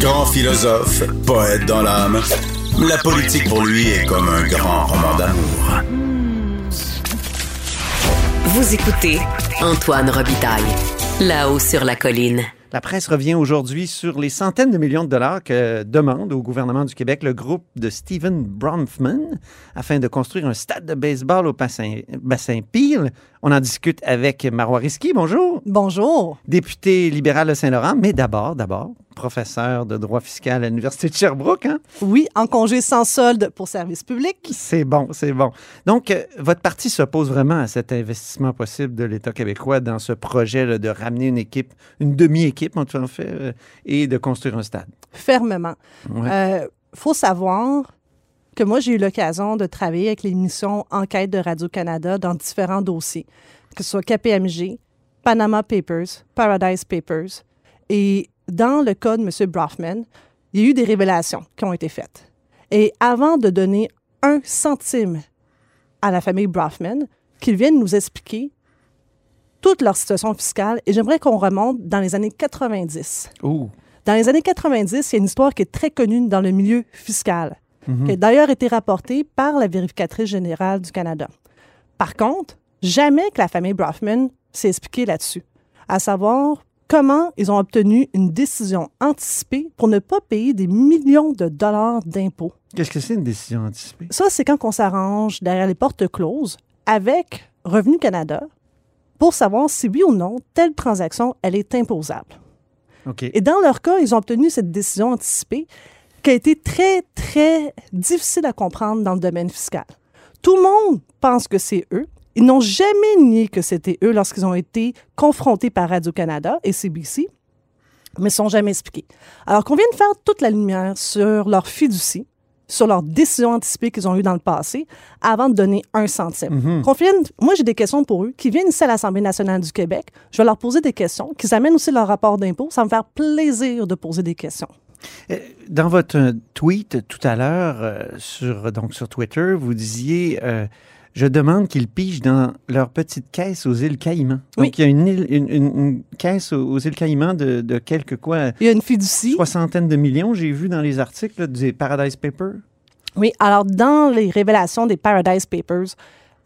Grand philosophe, poète dans l'âme, la politique pour lui est comme un grand roman d'amour. Vous écoutez Antoine Robitaille, là-haut sur la colline. La presse revient aujourd'hui sur les centaines de millions de dollars que demande au gouvernement du Québec le groupe de Stephen Bronfman afin de construire un stade de baseball au bassin, bassin Peel. On en discute avec Marois Risky. Bonjour. Bonjour. Député libéral de Saint-Laurent, mais d'abord, d'abord, professeur de droit fiscal à l'Université de Sherbrooke. Hein? Oui, en congé sans solde pour service public. C'est bon, c'est bon. Donc, euh, votre parti s'oppose vraiment à cet investissement possible de l'État québécois dans ce projet là, de ramener une équipe, une demi-équipe, en tout fait, euh, et de construire un stade? Fermement. Il Ouais. faut savoir que moi, j'ai eu l'occasion de travailler avec l'émission Enquête de Radio-Canada dans différents dossiers, que ce soit KPMG, Panama Papers, Paradise Papers. Et dans le cas de M. Brofman, il y a eu des révélations qui ont été faites. Et avant de donner un centime à la famille Brofman, qu'ils viennent nous expliquer toute leur situation fiscale, et j'aimerais qu'on remonte dans les années 90. Ouh. Dans les années 90, il y a une histoire qui est très connue dans le milieu fiscal, qui a d'ailleurs été rapportée par la vérificatrice générale du Canada. Par contre, jamais que la famille Brofman s'est expliquée là-dessus, à savoir comment ils ont obtenu une décision anticipée pour ne pas payer des millions de dollars d'impôts. Qu'est-ce que c'est une décision anticipée? Ça, c'est quand on s'arrange derrière les portes closes avec Revenu Canada pour savoir si oui ou non telle transaction, elle est imposable. Et dans leur cas, ils ont obtenu cette décision anticipée qui a été très, très difficile à comprendre dans le domaine fiscal. Tout le monde pense que c'est eux. Ils n'ont jamais nié que c'était eux lorsqu'ils ont été confrontés par Radio-Canada et CBC, mais ne sont jamais expliqués. Alors qu'on vient de faire toute la lumière sur leur fiducie, sur leurs décisions anticipées qu'ils ont eues dans le passé, avant de donner un centime. Qu'on vienne- moi, j'ai des questions pour eux, qui viennent ici à l'Assemblée nationale du Québec. Je vais leur poser des questions, qu'ils amènent aussi leur rapport d'impôt. Ça va me faire plaisir de poser des questions. Euh, Dans votre tweet tout à l'heure euh, sur, donc sur Twitter, vous disiez euh, Je demande qu'ils pigent dans leur petite caisse aux îles Caïmans. Oui. Donc, il y a une, île- une- une- une caisse aux, aux îles Caïmans de, de quelques quoi Il y a une fiducie. Soixantaine de millions, j'ai vu dans les articles là, des Paradise Papers. Oui, alors dans les révélations des Paradise Papers,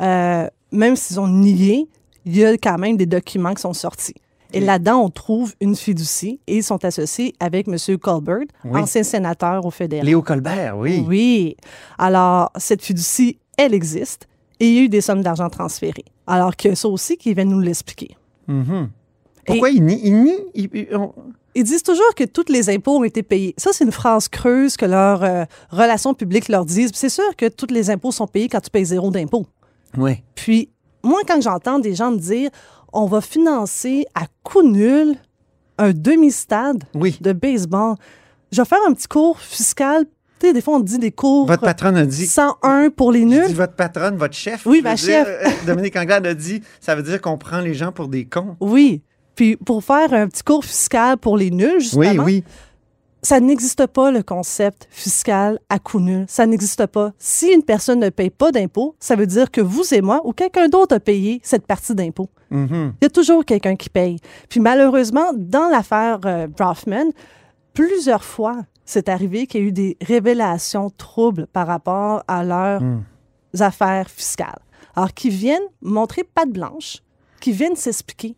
euh, même s'ils ont nié, il y a quand même des documents qui sont sortis. Et là-dedans, on trouve une fiducie et ils sont associés avec M. Colbert, Oui. ancien sénateur au fédéral. Léo Colbert, oui. Oui. Alors, cette fiducie, elle existe et il y a eu des sommes d'argent transférées. Alors que ça aussi, qu'ils viennent nous l'expliquer. Mhm. Pourquoi ils nient? Ils nient? Ils- ils- on- Ils disent toujours que tous les impôts ont été payés. Ça, c'est une phrase creuse que leurs euh, relations publiques leur disent. C'est sûr que tous les impôts sont payés quand tu payes zéro d'impôt. Oui. Puis, moi, quand j'entends des gens me dire on va financer à coût nul un demi-stade Oui. de baseball, je vais faire un petit cours fiscal. Des fois, on dit des cours Votre patronne a dit 101 pour les nuls. votre patronne, votre chef. Oui, ma dire, chef. euh, Dominique Anglade a dit, ça veut dire qu'on prend les gens pour des cons. Oui. Puis, pour faire un petit cours fiscal pour les nuls, justement, Oui, oui. Ça n'existe pas le concept fiscal à coût nul. Ça n'existe pas. Si une personne ne paye pas d'impôt, ça veut dire que vous et moi ou quelqu'un d'autre a payé cette partie d'impôt. Mhm. Il y a toujours quelqu'un qui paye. Puis malheureusement, dans l'affaire euh, Brofman, plusieurs fois, c'est arrivé qu'il y a eu des révélations troubles par rapport à leurs Hmm. affaires fiscales. Alors, qui viennent montrer patte blanche, qui viennent s'expliquer.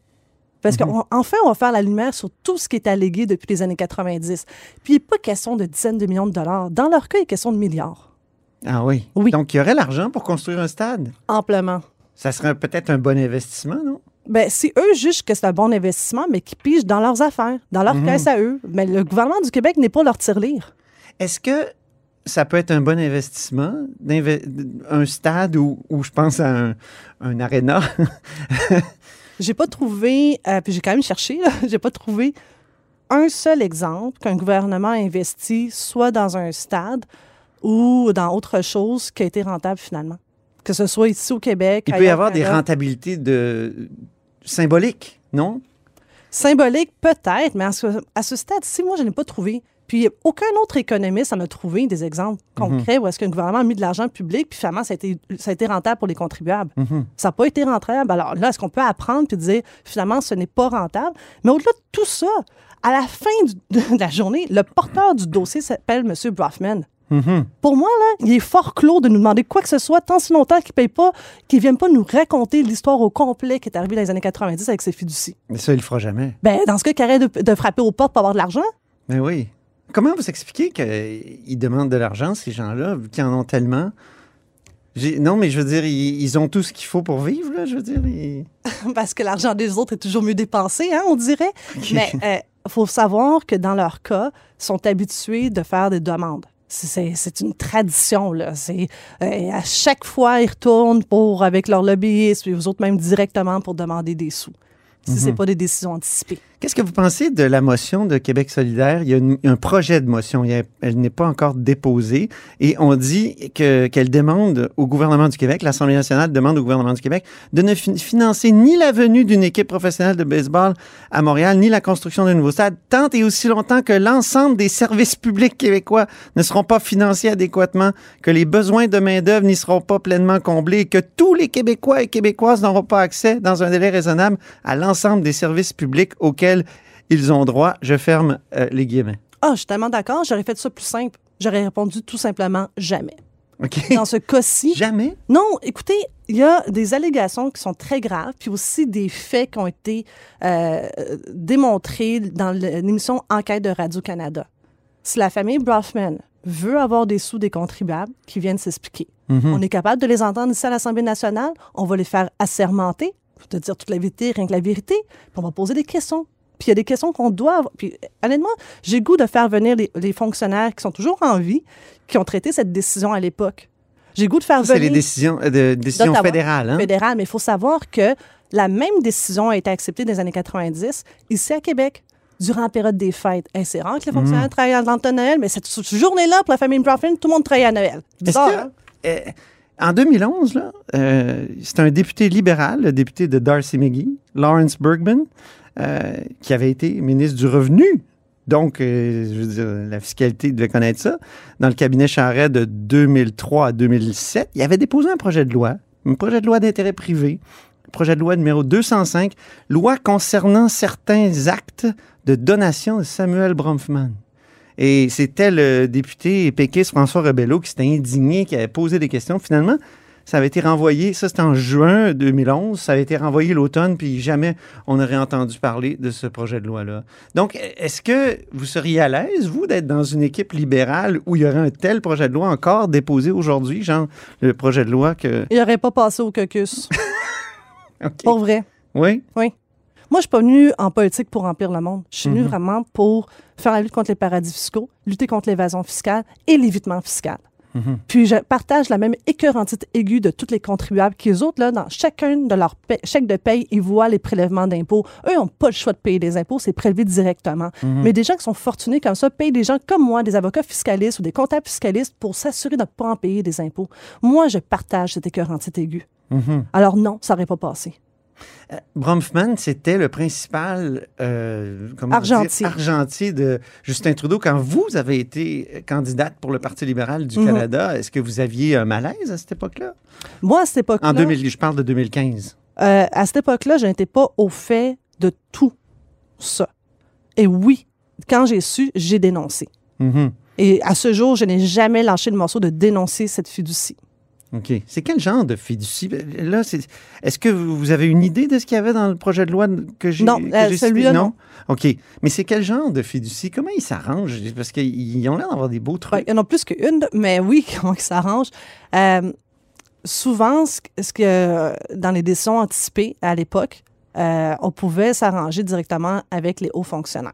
Parce qu'enfin, on va faire la lumière sur tout ce qui est allégué depuis les années 90. Puis, il n'est pas question de dizaines de millions de dollars. Dans leur cas, il est question de milliards. Ah oui. Oui. Donc, il y aurait l'argent pour construire un stade? Amplement. Ça serait peut-être un bon investissement, non? Ben, si eux jugent que c'est un bon investissement, mais qu'ils pigent dans leurs affaires, dans leur caisse à eux. Mais le gouvernement du Québec n'est pas leur tirelire. Est-ce que ça peut être un bon investissement, un stade où, où je pense à un, un aréna? J'ai pas trouvé, euh, puis j'ai quand même cherché, j'ai pas trouvé un seul exemple qu'un gouvernement a investi soit dans un stade ou dans autre chose qui a été rentable finalement. Que ce soit ici au Québec. Il peut y avoir des rentabilités de... symboliques, non? Symbolique, peut-être, mais à ce, à ce stade-ci, moi, je n'ai pas trouvé. Puis aucun autre économiste en a trouvé des exemples concrets où est-ce le gouvernement a mis de l'argent public, puis finalement, ça a été, ça a été rentable pour les contribuables. Ça n'a pas été rentable. Alors là, est-ce qu'on peut apprendre puis dire, finalement, ce n'est pas rentable? Mais au-delà de tout ça, à la fin du- de la journée, le porteur du dossier s'appelle M. Brofman. Pour moi, là, il est fort clos de nous demander quoi que ce soit tant si longtemps qu'il ne paye pas, qu'il ne vienne pas nous raconter l'histoire au complet qui est arrivée dans les années 90 avec ses fiducies. Mais ça, il le fera jamais. Ben, dans ce cas, qu'il arrête de, de frapper aux portes pour avoir de l'argent? Mais oui. Comment vous expliquez qu'ils demandent de l'argent, ces gens-là, vu qu'ils en ont tellement? Non, mais je veux dire, ils, ils ont tout ce qu'il faut pour vivre, là, je veux dire. ils- Parce que l'argent des autres est toujours mieux dépensé, hein, on dirait. Mais il faut savoir que dans leur cas, ils sont habitués de faire des demandes. C'est- une tradition, là. Euh, à chaque fois, ils retournent pour, avec leur lobbyiste, puis vous autres même directement pour demander des sous. Si c'est pas des décisions anticipées. Qu'est-ce que vous pensez de la motion de Québec solidaire? Il y a un projet de motion, elle n'est pas encore déposée, et on dit que- qu'elle demande au gouvernement du Québec, l'Assemblée nationale demande au gouvernement du Québec de ne fi- financer ni la venue d'une équipe professionnelle de baseball à Montréal, ni la construction d'un nouveau stade, tant et aussi longtemps que l'ensemble des services publics québécois ne seront pas financés adéquatement, que les besoins de main-d'œuvre n'y seront pas pleinement comblés, que tous les Québécois et Québécoises n'auront pas accès, dans un délai raisonnable, à l'ensemble des services publics auxquels ils ont droit. Je ferme euh, les guillemets. Ah, je suis tellement d'accord, j'aurais fait ça plus simple. J'aurais répondu tout simplement jamais. OK? Dans ce cas-ci, Jamais? Non, écoutez, il y a des allégations qui sont très graves, puis aussi des faits qui ont été euh, démontrés dans l'émission Enquête de Radio-Canada. Si la famille Brofman veut avoir des sous des contribuables qui viennent s'expliquer, Mhm. on est capable de les entendre ici à l'Assemblée nationale, on va les faire assermenter, pour te dire toute la vérité, rien que la vérité, puis on va poser des questions. Puis il y a des questions qu'on doit avoir. Puis honnêtement, j'ai goût de faire venir les, les fonctionnaires qui sont toujours en vie, qui ont traité cette décision à l'époque. J'ai goût de faire Ça, c'est venir les décisions, euh, de, décisions fédérales. Hein? fédérales, mais il faut savoir que la même décision a été acceptée dans les années 90 ici à Québec. Durant la période des fêtes. Hey, c'est rare que les Mm. fonctionnaires travaillent temps de Noël, mais cette, journée-là, pour la famille Brofman, tout le monde travaille à Noël. Bizarre, que, hein? euh, en 2011, là, euh, c'est un député libéral, le député de Darcy McGee, Lawrence Bergman, euh, qui avait été ministre du Revenu. Donc, euh, je veux dire, la fiscalité devait connaître ça. Dans le cabinet Charret de 2003 à 2007, il avait déposé un projet de loi, un projet de loi d'intérêt privé, projet de loi numéro 205, loi concernant certains actes de donation de Samuel Bromfman. Et c'était le député péquiste François Rebello qui s'était indigné, qui avait posé des questions. Finalement, ça avait été renvoyé, ça c'était en juin 2011, ça avait été renvoyé l'automne, puis jamais on aurait entendu parler de ce projet de loi-là. Donc, est-ce que vous seriez à l'aise, vous, d'être dans une équipe libérale où il y aurait un tel projet de loi encore déposé aujourd'hui, genre le projet de loi que... Il n'aurait pas passé au caucus. OK. Pour vrai. Oui? Moi, je suis pas venue en politique pour remplir le monde. Je suis venue Mhm. vraiment pour faire la lutte contre les paradis fiscaux, lutter contre l'évasion fiscale et l'évitement fiscal. Mhm. Puis je partage la même écœurantite aiguë de tous les contribuables qui, eux autres, là, dans chacun de leurs chèques de paye, ils voient les prélèvements d'impôts. Eux n'ont pas le choix de payer des impôts, c'est prélevé directement. Mais des gens qui sont fortunés comme ça payent des gens comme moi, des avocats fiscalistes ou des comptables fiscalistes pour s'assurer de ne pas en payer des impôts. Moi, je partage cette écœurantite aiguë. Mhm. Alors non, ça n'aurait pas passé. Bromfman, c'était le principal euh, Argentier. dire, argentier de Justin Trudeau. Quand vous avez été candidate pour le Parti libéral du Mhm. Canada, est-ce que vous aviez un malaise à cette époque-là? Moi, à cette époque-là, En 2000, je parle de 2015. euh, à cette époque-là, je n'étais pas au fait de tout ça. Et oui, quand j'ai su, j'ai dénoncé. Mhm. Et à ce jour, je n'ai jamais lâché le morceau de dénoncer cette fiducie. OK. C'est quel genre de fiducie? Là, c'est- est-ce que vous avez une idée de ce qu'il y avait dans le projet de loi que j'ai Non, euh, celui-là, non. OK. Mais c'est quel genre de fiducie? Comment ils s'arrangent? Parce qu'ils ont l'air d'avoir des beaux trucs. Ouais, il y en a plus qu'une, mais oui, comment ils s'arrangent? Euh, souvent, ce que dans les décisions anticipées à l'époque, euh, on pouvait s'arranger directement avec les hauts fonctionnaires.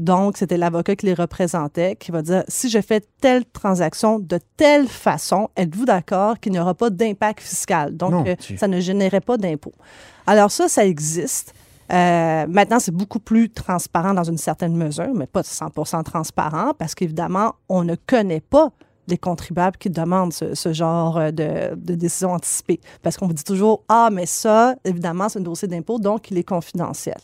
Donc, c'était l'avocat qui les représentait qui va dire si je fais telle transaction de telle façon, êtes-vous d'accord qu'il n'y aura pas d'impact fiscal? Donc, euh, ça ne générait pas d'impôt. Alors, ça, ça existe. Euh, maintenant, c'est beaucoup plus transparent dans une certaine mesure, mais pas 100% transparent parce qu'évidemment, on ne connaît pas les contribuables qui demandent ce, ce genre euh, de, de décision anticipée. Parce qu'on vous dit toujours, ah, mais ça, évidemment, c'est un dossier d'impôt, donc il est confidentiel.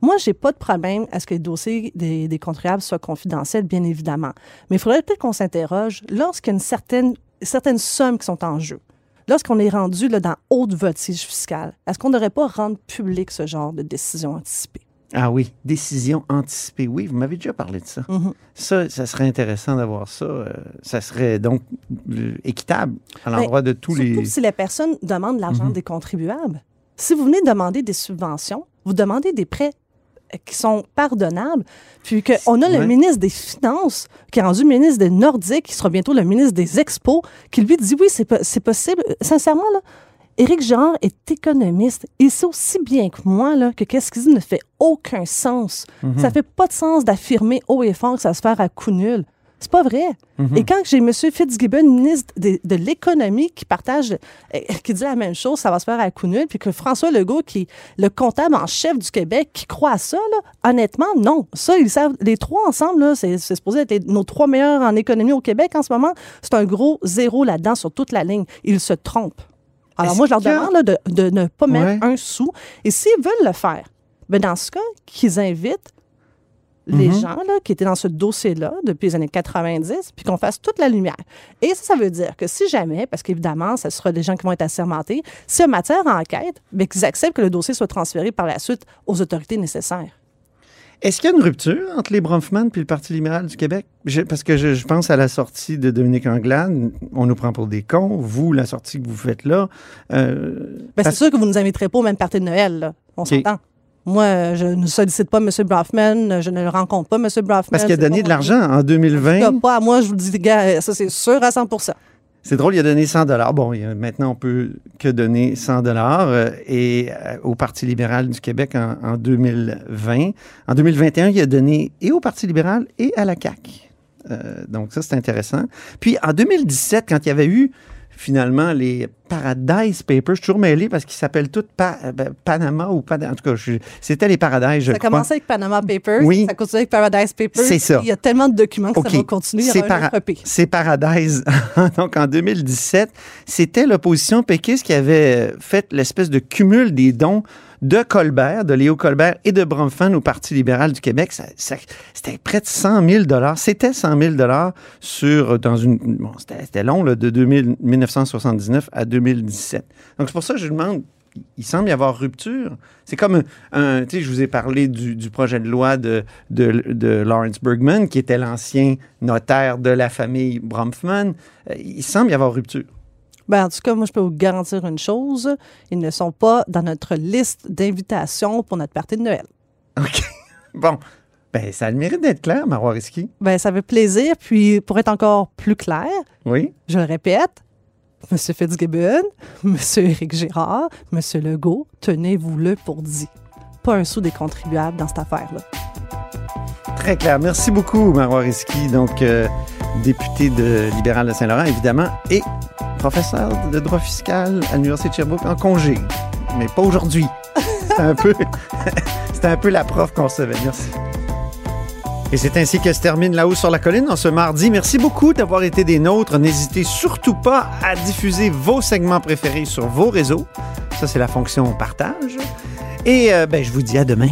Moi, j'ai pas de problème à ce que les dossiers des, des contribuables soient confidentiels, bien évidemment. Mais il faudrait peut-être qu'on s'interroge lorsqu'il y a une certaine, certaines sommes qui sont en jeu. Lorsqu'on est rendu là, dans haute voltige fiscale, est-ce qu'on ne devrait pas rendre public ce genre de décision anticipée? Ah oui, décision anticipée. Oui, vous m'avez déjà parlé de ça. Mhm. Ça, ça serait intéressant d'avoir ça. euh, ça serait donc euh, équitable à l'endroit de tous Surtout les. si les personnes demandent l'argent Mhm. des contribuables. Si vous venez demander des subventions, vous demandez des prêts euh, qui sont pardonnables, puis qu'on a le Ouais. ministre des Finances, qui est rendu ministre des Nordiques, qui sera bientôt le ministre des Expos, qui lui dit oui, c'est po- c'est possible. Sincèrement, là, Éric Girard est économiste. Il sait aussi bien que moi là, que qu'est-ce qu'il dit ne fait aucun sens. Mhm. Ça fait pas de sens d'affirmer haut et fort que ça va se faire à coup nul. C'est pas vrai. Mhm. Et quand j'ai M. Fitzgibbon, ministre de, de l'économie, qui partage, euh, qui dit la même chose, ça va se faire à coup nul, puis que François Legault, qui est le comptable en chef du Québec, qui croit à ça, là, honnêtement, non. Ça, ils savent, les trois ensemble, c'est, c'est supposé être les- nos trois meilleurs en économie au Québec en ce moment. C'est un gros zéro là-dedans sur toute la ligne. Ils se trompent. Alors moi, je leur y demande là, de, de ne pas mettre Ouais. un sou. Et s'ils veulent le faire, ben dans ce cas, qu'ils invitent les Mhm. gens là, qui étaient dans ce dossier-là depuis les années 90, puis qu'on fasse toute la lumière. Et ça, ça veut dire que si jamais, parce qu'évidemment, ce sera des gens qui vont être assermentés, si en matière enquête, ben, qu'ils acceptent que le dossier soit transféré par la suite aux autorités nécessaires. Est-ce qu'il y a une rupture entre les Bronfman puis le Parti libéral du Québec? Je- parce que je, je pense à la sortie de Dominique Anglade. On nous prend pour des cons. Vous, la sortie que vous faites là. euh, Ben, parce- c'est sûr que vous ne nous inviterez pas au même parti de Noël, là. On s'entend. Moi, je ne sollicite pas M. Brofman, je ne le rencontre pas, M. Brofman. parce qu'il a donné de l'argent en En tout cas, 2020. Pas moi, je vous le dis, gars, ça c'est sûr à 100 C'est drôle, il a donné 100 dollars. Bon, maintenant, on peut que donner 100 dollars euh, et euh, au Parti libéral du Québec en, en 2020. En 2021, il a donné et au Parti libéral et à la CAQ. Euh, donc ça, c'est intéressant. Puis en 2017, quand il y avait eu finalement les Paradise Papers, je suis toujours mêlé parce qu'ils s'appellent tous Pa- euh, ben, Panama ou Panama. En tout cas, c'était les Paradise, je Ça a crois. commencé avec Panama Papers, Oui. ça continue avec Paradise Papers. C'est ça. Il y a tellement de documents que ça va continuer. C'est para-. C'est Paradise. Donc, en 2017, c'était l'opposition péquiste qui avait fait l'espèce de cumul des dons de Colbert, de Léo Colbert et de Bronfman au Parti libéral du Québec. C'était près de 100 000 C'était 100 000 sur, dans une... Bon, c'était long, de 2000 1979 à 2017. Donc, c'est pour ça que je demande il semble y avoir rupture. C'est comme un, tu sais, je vous ai parlé du, projet de loi de, de, de Lawrence Bergman, qui était l'ancien notaire de la famille Bromfman. Euh, il semble y avoir rupture. Ben, en tout cas, moi, je peux vous garantir une chose. Ils ne sont pas dans notre liste d'invitations pour notre partie de Noël. OK. Bon. Ben, ça a le mérite d'être clair, Marois Risky. Ben, ça fait plaisir. Puis, pour être encore plus clair, Oui. je le répète, M. Fitzgibbon, M. Éric Girard, M. Legault, tenez-vous-le pour dit. Pas un sou des contribuables dans cette affaire-là. Très clair. Merci beaucoup, Marois Risky, donc euh, député de libéral de Saint-Laurent, évidemment, et professeur de droit fiscal à l'Université de Sherbrooke en congé. Mais pas aujourd'hui. C'était un peu, un peu la prof qu'on recevait. Merci. Et c'est ainsi que se termine La Haut sur la Colline en ce mardi. Merci beaucoup d'avoir été des nôtres. N'hésitez surtout pas à diffuser vos segments préférés sur vos réseaux. Ça, c'est la fonction partage. Et euh, ben, je vous dis à demain.